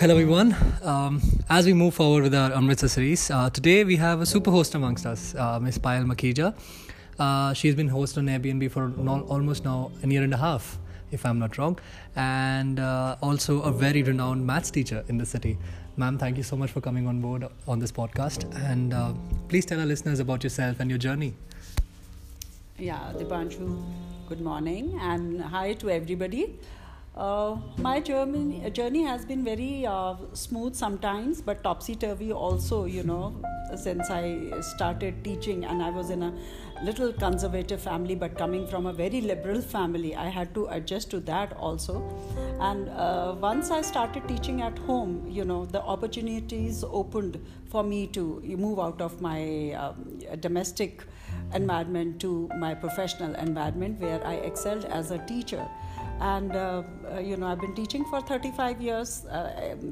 Hello, everyone. Um, as we move forward with our Amritsar series, uh, today we have a super host amongst us, uh, Miss Payal Makhija. Uh, she's been host on Airbnb for almost now a year and a half, if I'm not wrong, and uh, also a very renowned maths teacher in the city. Ma'am, thank you so much for coming on board on this podcast, and uh, please tell our listeners about yourself and your journey. Yeah, Dipanshu, good morning, and hi to everybody. Uh, my journey, journey has been very uh, smooth sometimes, but topsy turvy also, you know, since I started teaching and I was in a little conservative family, but coming from a very liberal family, I had to adjust to that also. And uh, once I started teaching at home, you know, the opportunities opened for me to move out of my um, domestic environment to my professional environment where I excelled as a teacher and uh, uh, you know i've been teaching for 35 years uh, um,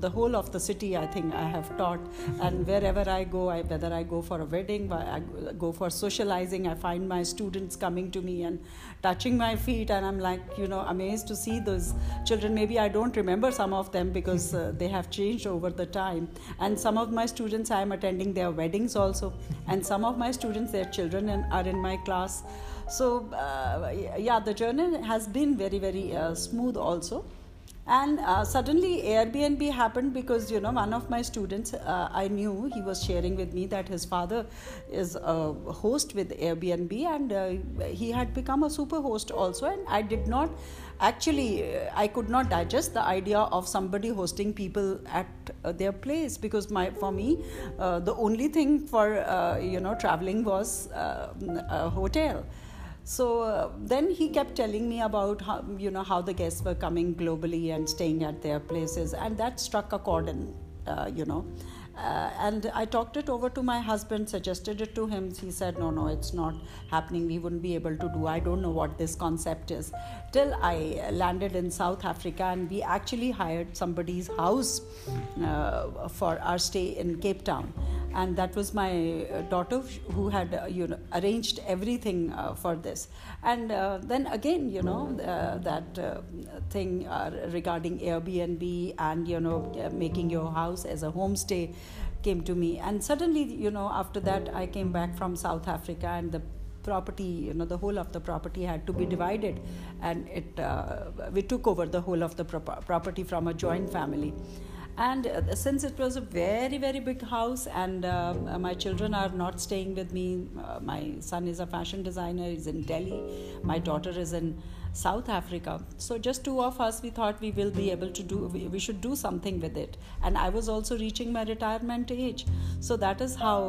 the whole of the city i think i have taught. And wherever i go I, whether i go for a wedding i go for socializing i find my students coming to me and touching my feet. And i'm like you know amazed to see those children. Maybe i don't remember some of them because uh, they have changed over the time. And some of my students i am attending their weddings also. And some of my students their children are in my class so uh, yeah the journey has been very very uh, smooth also. And uh, suddenly airbnb happened because you know one of my students uh, i knew he was sharing with me that his father is a host with airbnb and uh, he had become a super host also. And i did not actually uh, i could not digest the idea of somebody hosting people at their place because my for me the only thing for you know traveling was a hotel so uh, then he kept telling me about how you know how the guests were coming globally and staying at their places, and that struck a chord in uh, you know. Uh, and I talked it over to my husband, suggested it to him. He said, No, no, it's not happening. We wouldn't be able to do. I don't know what this concept is. Till I landed in South Africa, and we actually hired somebody's house uh, for our stay in Cape Town and that was my daughter who had uh, you know arranged everything uh, for this and uh, then again you know uh, that thing regarding airbnb and you know making your house as a homestay came to me. And suddenly you know after that i came back from south africa and the property you know the whole of the property had to be divided. And it we took over the whole of the pro- property from a joint family. And uh, since it was a very very big house and uh, my children are not staying with me uh, my son is a fashion designer he's in delhi my daughter is in south africa. So just two of us we thought we will be able to do we, should do something with it. And i was also reaching my retirement age. So that is how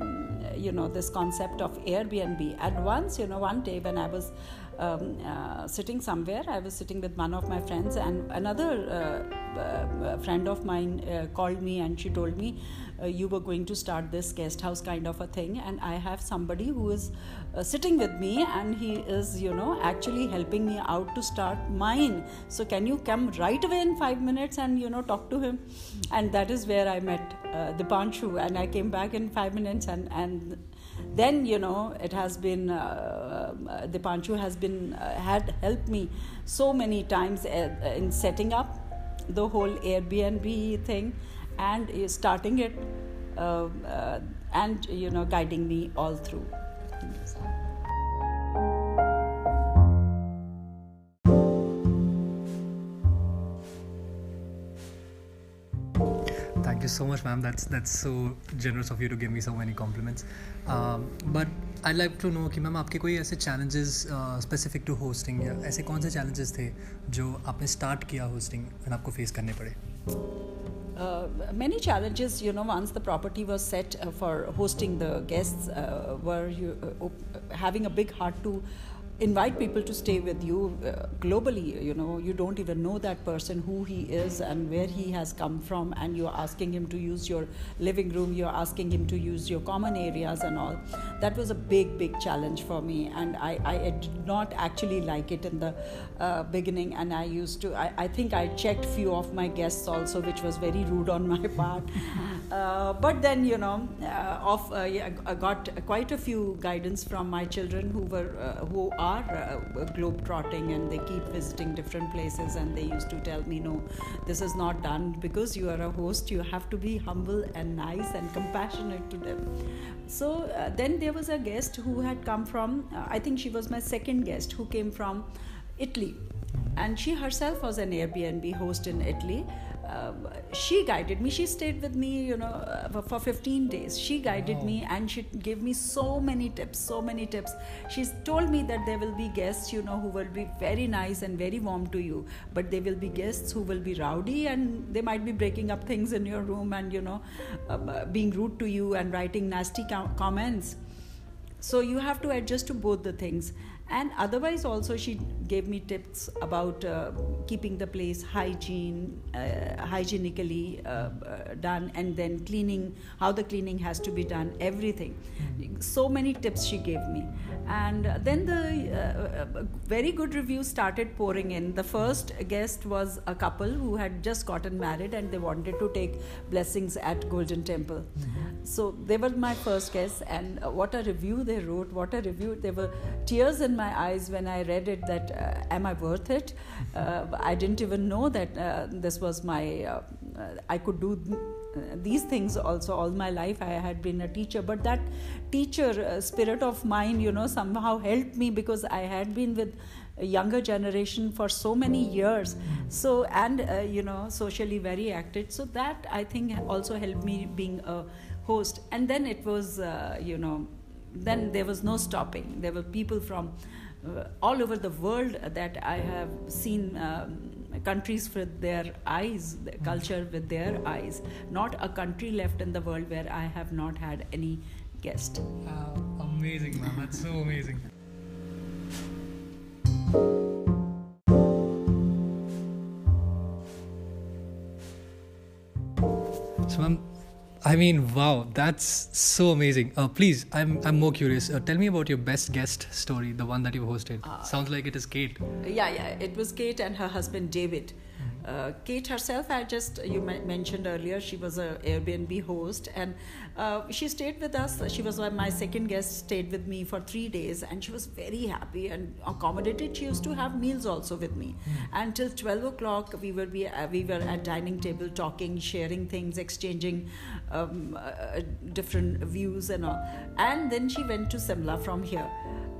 um, you know this concept of airbnb. And once you know one day when i was um, uh, sitting somewhere. I was sitting with one of my friends, and another uh, uh, friend of mine uh, called me and she told me, uh, You were going to start this guest house kind of a thing, and I have somebody who is uh, sitting with me, and he is, you know, actually helping me out to start mine. So, can you come right away in five minutes and, you know, talk to him? And that is where I met uh, Dipanshu, and I came back in five minutes and, and then you know it has been uh, uh, Dipanshu has been uh, had helped me so many times uh, in setting up the whole Airbnb thing and starting it uh, uh, and you know guiding me all through. Thank you so much, ma'am. That's that's so generous of you to give me so many compliments. Um, but I'd like to know कि ma'am आपके कोई ऐसे challenges specific to hosting या ऐसे कौन से challenges थे जो आपने start किया hosting और आपको face करने पड़े uh, many challenges, you know, once the property was set uh, for hosting the guests, uh, were you, uh, having a big heart to invite people to stay with you uh, globally you know you don't even know that person who he is and where he has come from and you're asking him to use your living room you're asking him to use your common areas and all. That was a big big challenge for me and i, I did not actually like it in the uh, beginning and i used to I, I think i checked few of my guests also which was very rude on my part uh, but then you know uh, of uh, yeah, I got quite a few guidance from my children who were uh, who are uh, globe trotting and they keep visiting different places and they used to tell me no this is not done because you are a host. You have to be humble and nice and compassionate to them. So uh, then there was a guest who had come from i think she was my second guest who came from italy. And she herself was an airbnb host in italy uh, she guided me. She stayed with me, you know, uh, for 15 days. She guided wow. me and she gave me so many tips, so many tips. She's told me that there will be guests, you know, who will be very nice and very warm to you, but there will be guests who will be rowdy and they might be breaking up things in your room and, you know, uh, being rude to you and writing nasty com- comments. So you have to adjust to both the things and otherwise also she gave me tips about uh, keeping the place hygiene uh, hygienically uh, uh done and then cleaning how the cleaning has to be done everything mm-hmm. so many tips she gave me and then the uh, uh, very good reviews started pouring in the first guest was a couple who had just gotten married and they wanted to take blessings at golden temple mm-hmm. so they were my first guests and what a review they wrote what a review there were tears in my eyes when I read it that uh, am I worth it? Uh, I didn't even know that uh, this was my, uh, I could do these things also all my life. I had been a teacher, but that teacher spirit of mine, you know, somehow helped me because I had been with younger generation for so many years. So and uh, you know socially very active. So that i think also helped me being a host. And then it was uh, you know then there was no stopping. There were people from uh, all over the world that I have seen um, countries with their eyes, the hmm. culture with their eyes. Not a country left in the world where I have not had any guest. Uh, amazing, man. That's so amazing. So, ma'am, I mean, wow, that's so amazing. Uh, please, I'm I'm more curious. Uh, tell me about your best guest story, the one that you hosted. Uh, Sounds like it is Kate. Yeah, yeah, it was Kate and her husband David. Uh, Kate herself, I just you mentioned earlier, she was an Airbnb host, and uh, she stayed with us. She was my second guest, stayed with me for three days, and she was very happy and accommodated. She used to have meals also with me, mm. until twelve o'clock. We were be uh, we were at dining table talking, sharing things, exchanging um, uh, different views and all. And then she went to Simla from here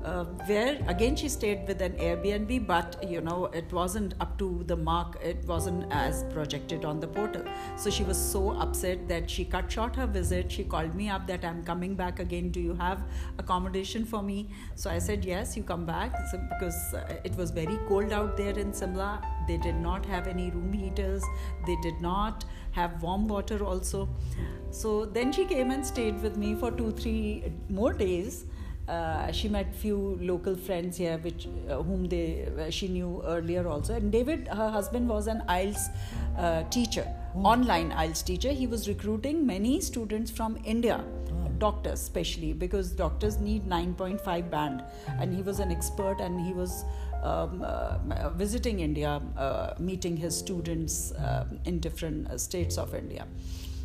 uh, where again she stayed with an Airbnb, but you know it wasn't up to the mark. It wasn't as projected on the portal. So she was so upset that she cut short her visit. She called me up that I'm coming back again. Do you have accommodation for me? So I said yes, you come back so, because uh, it was very cold out there in Simla. They did not have any room heaters. They did not have warm water also. So then she came and stayed with me for two, three more days uh, she met few local friends here, which uh, whom they uh, she knew earlier also. And David, her husband, was an IELTS uh, teacher, oh. online IELTS teacher. He was recruiting many students from India, oh. doctors especially, because doctors need 9.5 band, and he was an expert, and he was. Um, uh, visiting India, uh, meeting his students in different states of India.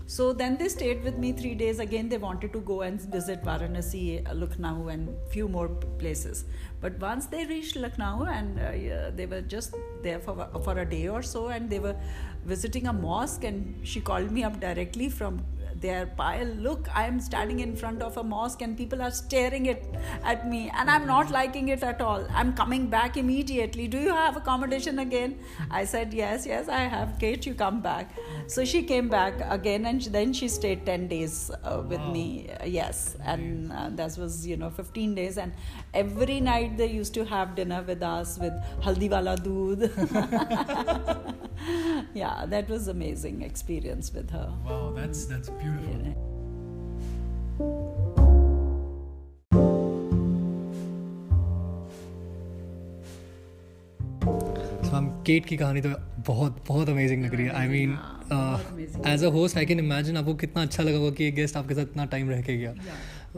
So then they stayed with me three days. Again, they wanted to go and visit Varanasi, Lucknow, and few more places. But once they reached Lucknow, and uh, yeah, they were just there for for a day or so, and they were visiting a mosque, and she called me up directly from there Payal. Look i am standing in front of a mosque and people are staring it at me and i'm not liking it at all. I'm coming back immediately. Do you have accommodation again? I said yes yes i have. Kate you come back. So she came back again and then she stayed 10 days uh, with wow. me. Uh, yes. And uh, that was you know 15 days. And every night they used to have dinner with us with haldi wala doodh. Yeah that was amazing experience with her. Wow that's that's beautiful yeah. Ma'am Kate की कहानी तो बहुत बहुत amazing लग रही है. I mean as a host I can imagine आपको कितना अच्छा लगा होगा कि एक गेस्ट आपके साथ इतना टाइम रह के गया.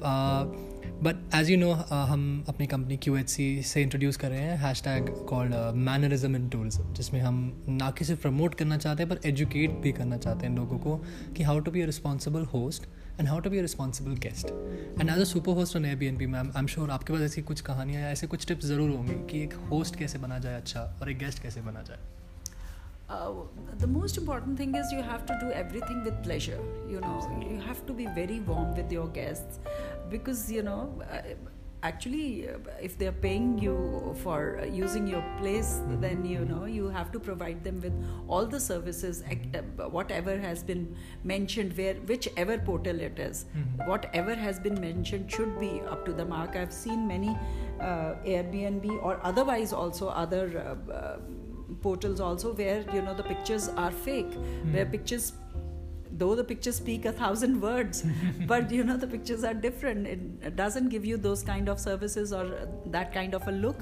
बट एज यू नो हम अपनी कंपनी क्यू एच सी से इंट्रोड्यूस कर रहे हैं hashtag called mannerism in tourism जिसमें हम ना कि सिर्फ़ प्रमोट करना चाहते हैं पर एजुकेट भी करना चाहते हैं लोगों को कि how to be a responsible host and how to be a responsible guest. And as a super B N Airbnb, ma'am I am sure आपके पास ऐसी कुछ कहानियाँ या ऐसे कुछ टिप्स ज़रूर होंगी कि एक होस्ट कैसे बना जाए अच्छा और एक गेस्ट कैसे बना जाए। Uh, the most important thing is you have to do everything with pleasure you know. You have to be very warm with your guests. Because you know uh, actually uh, if they're paying you for using your place mm-hmm. then you know you have to provide them with all the services uh, whatever has been mentioned where whichever portal it is, mm-hmm. whatever has been mentioned should be up to the mark i've seen many uh, airbnb or otherwise also other uh, uh portals also where you know the pictures are fake mm-hmm. where pictures though the pictures speak a thousand words but you know the pictures are different. It doesn't give you those kind of services or that kind of a look.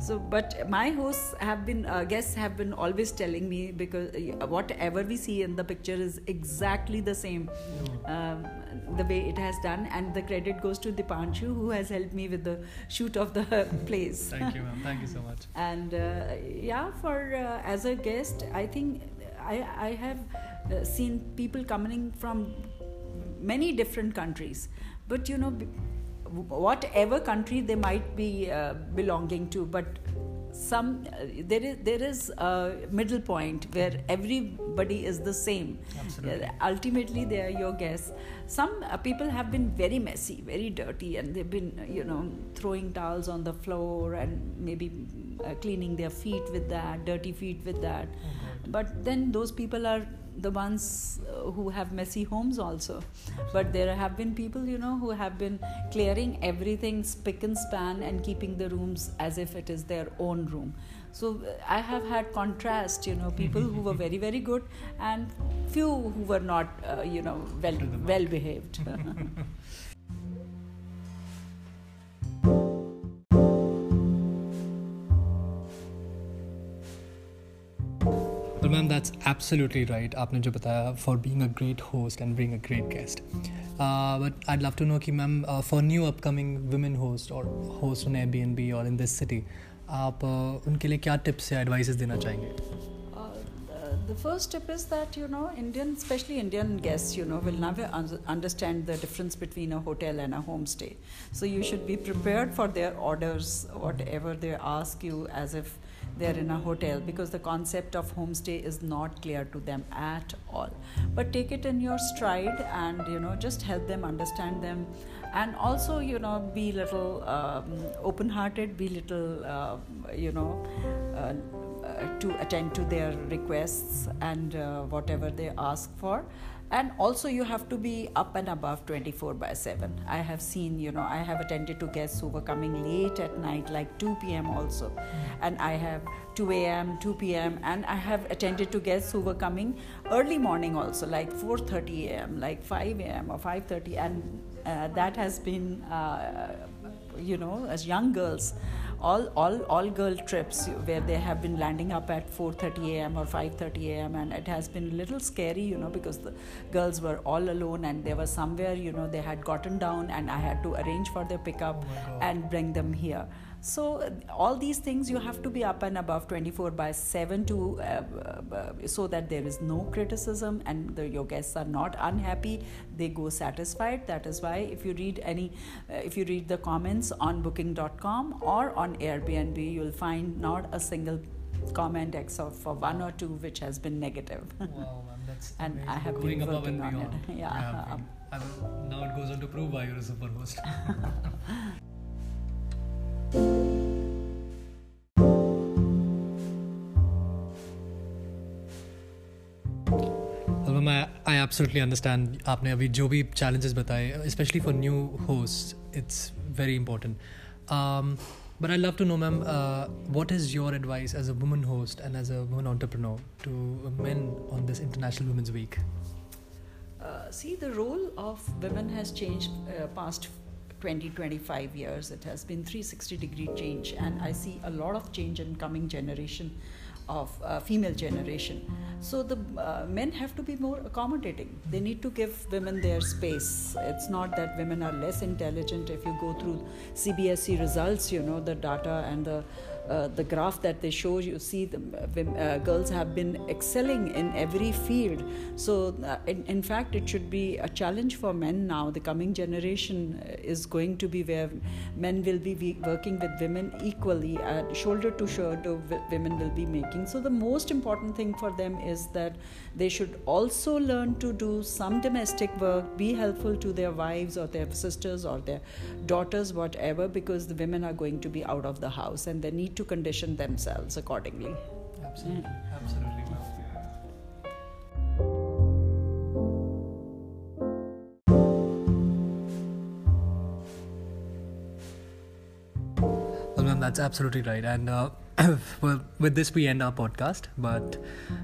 So but my hosts have been uh, guests have been always telling me because uh, whatever we see in the picture is exactly the same um, the way it has done. And the credit goes to Dipanshu who has helped me with the shoot of the place. Thank you ma'am. Thank you so much. And uh, yeah for uh, as a guest I think I, I have uh, seen people coming from many different countries. But you know whatever country they might be uh, belonging to but some uh, there is there is a middle point where everybody is the same. Absolutely. Uh, ultimately they are your guests. Some uh, people have been very messy very dirty and they've been you know throwing towels on the floor and maybe uh, cleaning their feet with that dirty feet with that. Oh but then those people are the ones uh, who have messy homes also. But there have been people you know who have been clearing everything spick and span and keeping the rooms as if it is their own room. So uh, i have had contrast you know people who were very very good and few who were not uh, you know well well behaved that's absolutely right. आपने जो बताया for being a great host and being a great guest. Uh, but I'd love to know कि ma'am uh, for new upcoming women host or host on Airbnb or in this city, आप uh, उनके लिए क्या tips या advices देना चाहेंगे? the first tip is that you know indian especially indian guests you know will never un- understand the difference between a hotel and a homestay so you should be prepared for their orders whatever they ask you as if they're in a hotel because the concept of homestay is not clear to them at all. But take it in your stride and you know just help them understand them. And also you know be little um, open hearted be little uh, you know uh, uh, to attend to their requests and uh, whatever they ask for and also you have to be up and above 24 by 7 i have seen you know i have attended to guests who were coming late at night like 2 p.m also. And i have 2 a.m 2 p.m and i have attended to guests who were coming early morning also like 4.30 a.m like 5 a.m or 5.30 and uh, that has been uh, you know as young girls all all all girl trips where they have been landing up at 4:30 a.m. or 5:30 a.m. and it has been a little scary you know because the girls were all alone and they were somewhere you know they had gotten down and I had to arrange for their pickup oh and bring them here so all these things you have to be up and above 24 by 7 to uh, uh, so that there is no criticism and the, your guests are not unhappy they go satisfied. That is why if you read any uh, if you read the comments on booking.com or on airbnb you'll find not a single comment except for one or two which has been negative. Wow that's and amazing. i have Going been working on beyond. it yeah, yeah now it goes on to prove why you're a super host I absolutely understand आपने अभी जो भी challenges बताए especially for new hosts it's very important um, but I'd love to know ma'am uh, what is your advice as a woman host and as a woman entrepreneur to men on this International Women's Week uh, see the role of women has changed uh, past 20 25 years it has been 360 degree change and i see a lot of change in coming generation of uh, female generation. So the uh, men have to be more accommodating. They need to give women their space. It's not that women are less intelligent. If you go through cbse results you know the data and the uh, the graph that they show, you see the uh, girls have been excelling in every field. So, uh, in, in, fact, it should be a challenge for men now. The coming generation is going to be where men will be working with women equally, shoulder to shoulder, women will be making. So, the most important thing for them is that they should also learn to do some domestic work, be helpful to their wives or their sisters or their daughters, whatever, because the women are going to be out of the house and they need to condition themselves accordingly. Absolutely, mm. absolutely. Well, ma'am, that's absolutely right. And uh, well, with this, we end our podcast. But,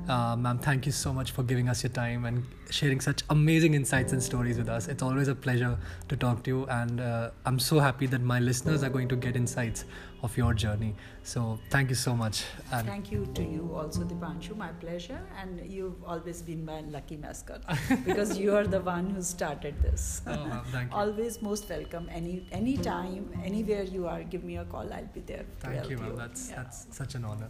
uh, ma'am, thank you so much for giving us your time and sharing such amazing insights and stories with us. It's always a pleasure to talk to you, and uh, I'm so happy that my listeners are going to get insights of your journey. So, thank you so much. And thank you to you also, Dipanshu. My pleasure, and you've always been my lucky mascot because you are the one who started this. Oh, thank you. always most welcome. Any any time, anywhere you are, give me a call. I'll be there. Thank you, ma'am. That's yeah. that's such an honor.